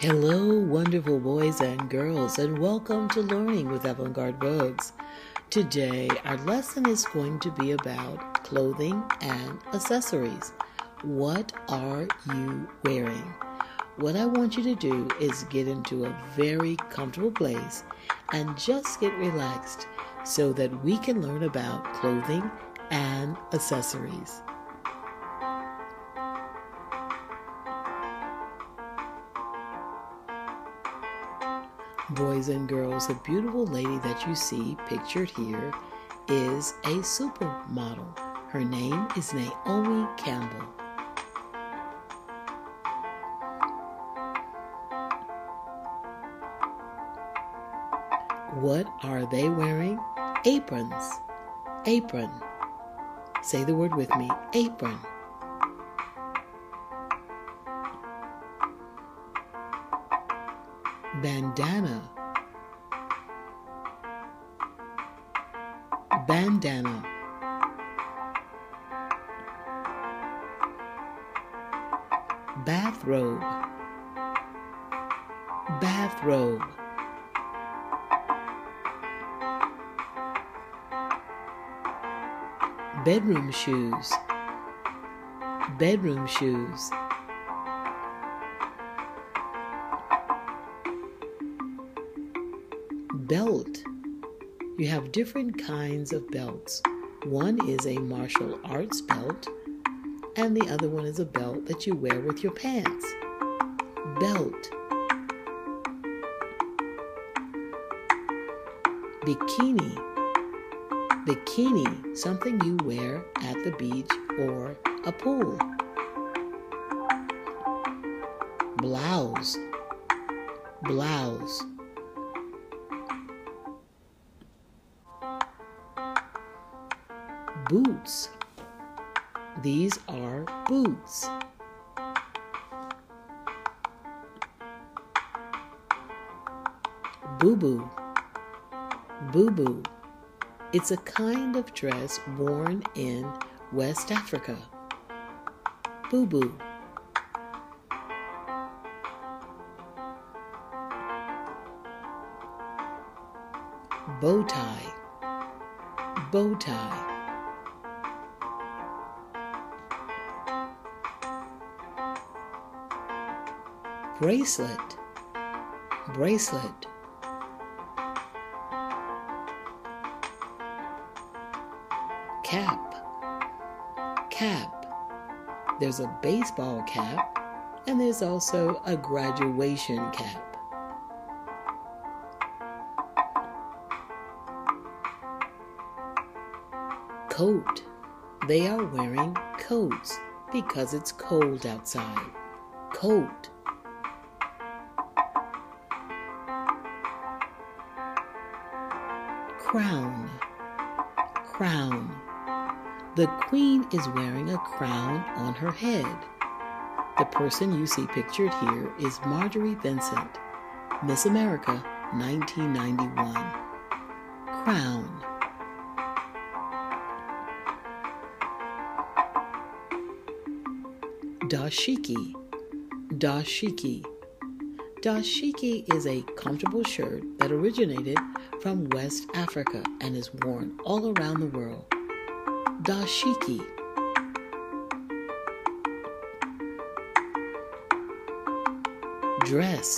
Hello, wonderful boys and girls, and welcome to Learning with Avant Garde. Today, our lesson is going to be about clothing and accessories. What are you wearing? What I want you to do is get into a very comfortable place and just get relaxed so that we can learn about clothing and accessories. Boys and girls, the beautiful lady that you see pictured here is a supermodel. Her name is Naomi Campbell. What are they wearing? Aprons. Apron. Say the word with me apron. Bandana. Bandana. Bathrobe. Bathrobe. Bedroom shoes. Bedroom shoes belt. You have different kinds of belts. One is a martial arts belt, and the other one is a belt that you wear with your pants. Belt. Bikini. Bikini, something you wear at the beach or a pool. Blouse. Blouse boots. These are boots. Boubou. Boo boo. It's a kind of dress worn in West Africa. Boubou. Bow tie. Bow tie. Bracelet, bracelet. Cap, cap. There's a baseball cap, and there's also a graduation cap. Coat. They are wearing coats because it's cold outside. Coat. Crown. Crown. The queen is wearing a crown on her head. The person you see pictured here is Marjorie Vincent, Miss America 1991. Crown. Dashiki. Dashiki. Dashiki is a comfortable shirt that originated from West Africa and is worn all around the world. Dashiki. Dress.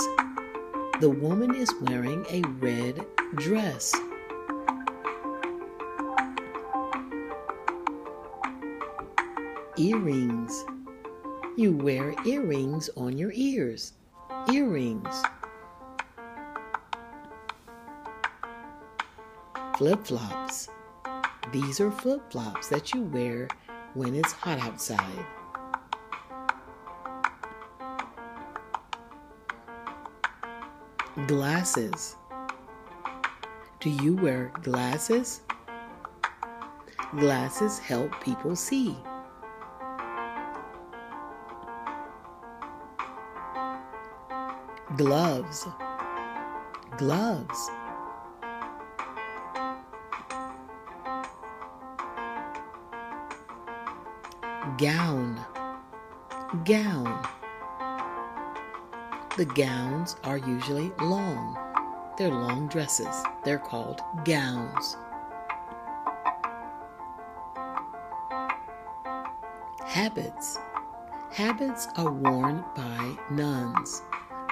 The woman is wearing a red dress. Earrings. You wear earrings on your ears. Earrings. flip flops. These are flip flops that you wear when it's hot outside. Glasses. Do you wear glasses? Glasses help people see. Gloves. Gloves. gown, gown. The gowns are usually long. They're long dresses. They're called gowns. Habits. Habits are worn by nuns.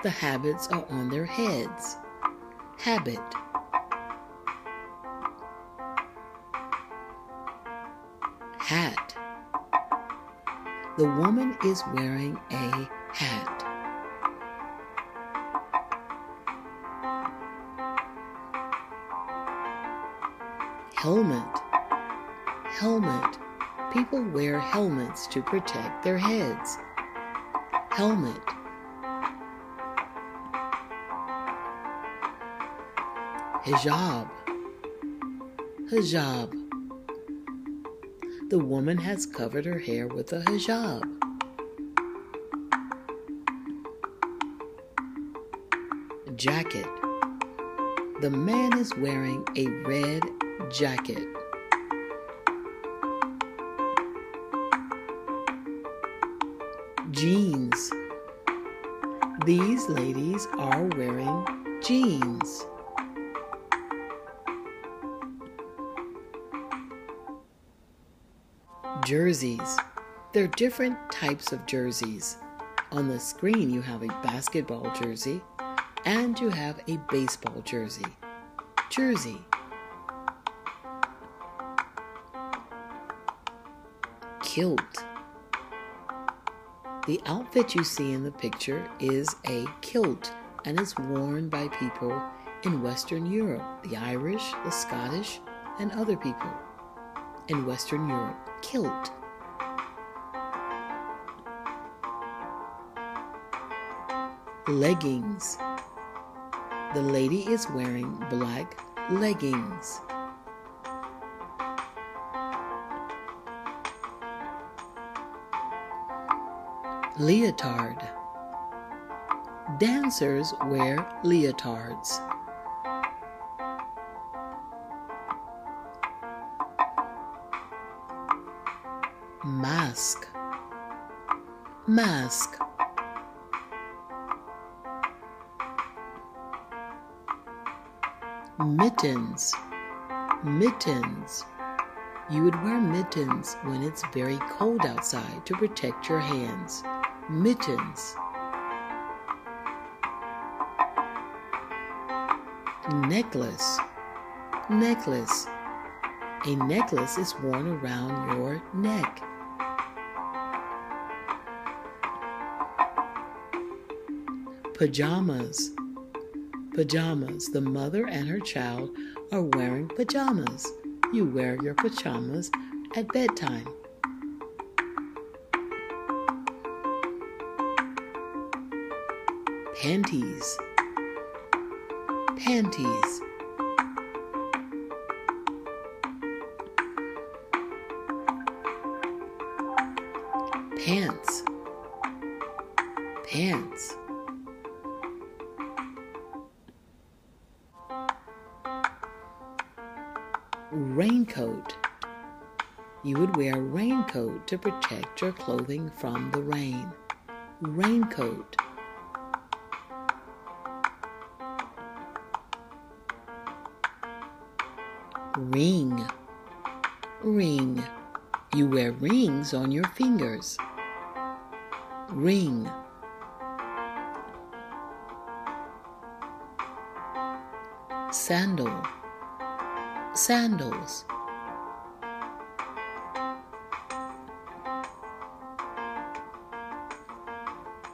The habits are on their heads. Habit. Hat. The woman is wearing a hat. Helmet. Helmet. People wear helmets to protect their heads. Helmet. Hijab. Hijab. The woman has covered her hair with a hijab. Jacket. The man is wearing a red jacket. Jeans. These ladies are wearing jeans. Jerseys. There are different types of jerseys. On the screen, you have a basketball jersey and you have a baseball jersey. Jersey. Kilt. The outfit you see in the picture is a kilt and is worn by people in Western Europe, the Irish, the Scottish, and other people in Western Europe. Kilt. Leggings. The lady is wearing black leggings. Leotard. Dancers wear leotards. Mask. Mittens. Mittens. You would wear mittens when it's very cold outside to protect your hands. Mittens. Necklace. Necklace. A necklace is worn around your neck. Pajamas. Pajamas. The mother and her child are wearing pajamas. You wear your pajamas at bedtime. Panties. Panties. Pants. Pants. Raincoat. You would wear a raincoat to protect your clothing from the rain. Raincoat. Ring. Ring. You wear rings on your fingers. Ring. Sandal. Sandals.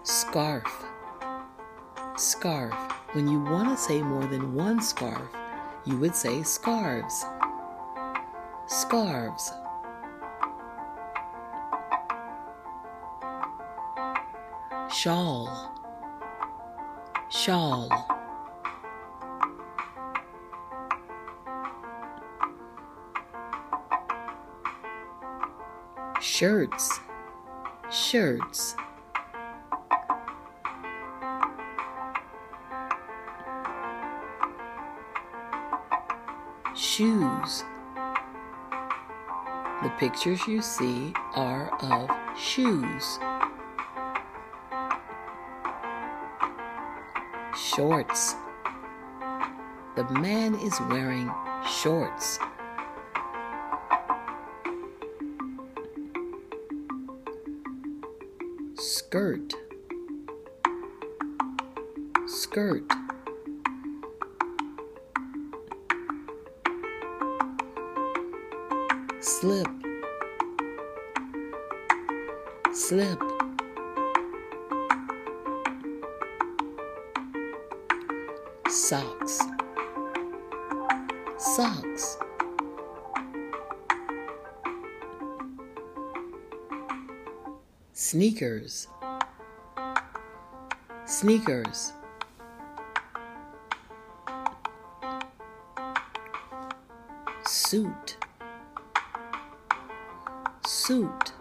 Scarf. Scarf. When you want to say more than one scarf, you would say scarves. Scarves. Shawl. Shawl. Shirts. Shirts. Shoes. The pictures you see are of shoes. shorts. The man is wearing shorts. Skirt. Skirt. Slip. Slip. Socks. Socks. Sneakers. Sneakers. Suit. Suit.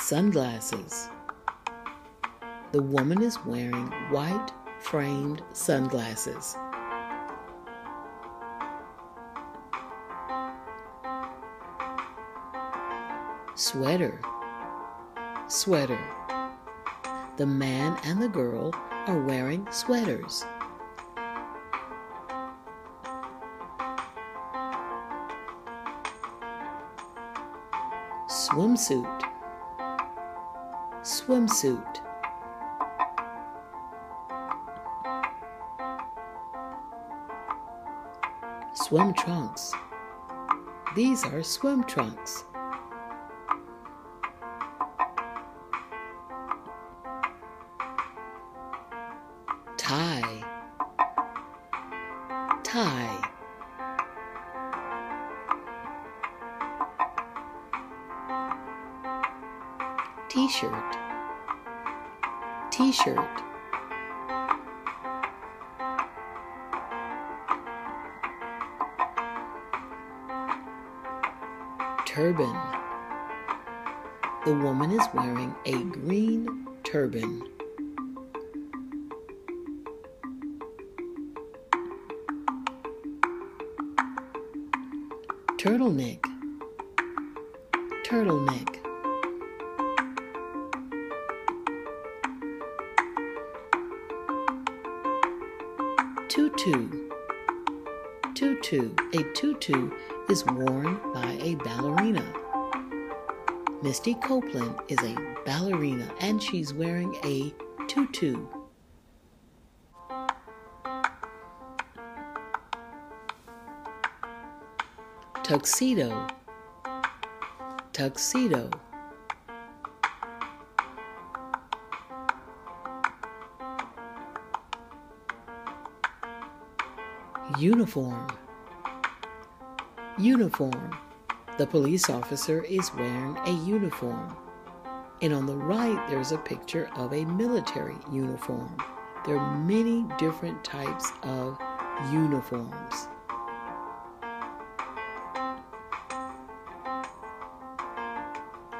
Sunglasses. The woman is wearing white framed sunglasses. Sweater. Sweater. The man and the girl are wearing sweaters. Swimsuit. Swimsuit. Swim trunks. These are swim trunks. Tie. Tie. T-shirt. T-shirt. Turban. The woman is wearing a green turban. Turtleneck. Turtleneck. Tutu. Tutu. A tutu is worn by a ballerina. Misty Copeland is a ballerina and she's wearing a tutu. Tuxedo. Tuxedo. Uniform. Uniform. The police officer is wearing a uniform. And on the right, there's a picture of a military uniform. There are many different types of uniforms.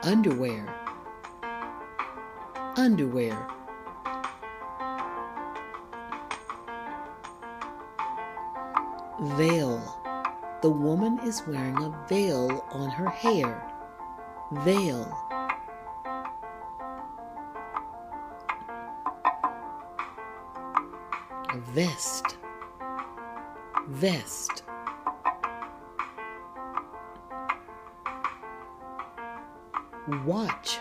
Underwear. Underwear. Veil. The woman is wearing a veil on her hair. Veil. Vest. Vest. Watch.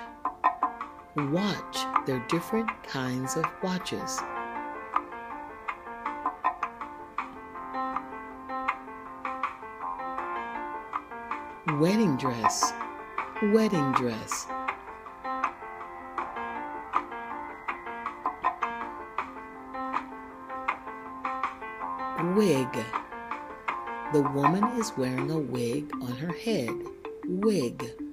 Watch. There are different kinds of watches. Wedding dress. Wedding dress. Wig. The woman is wearing a wig on her head. Wig.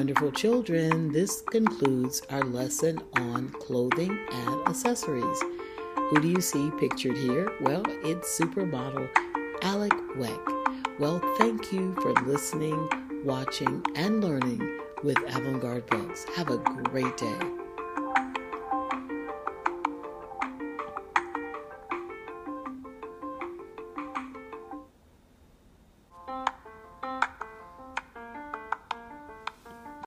Wonderful children, this concludes our lesson on clothing and accessories. Who do you see pictured here? Well, it's supermodel Alek Wek. Well, thank you for listening, watching, and learning with Avant Garde Books. Have a great day.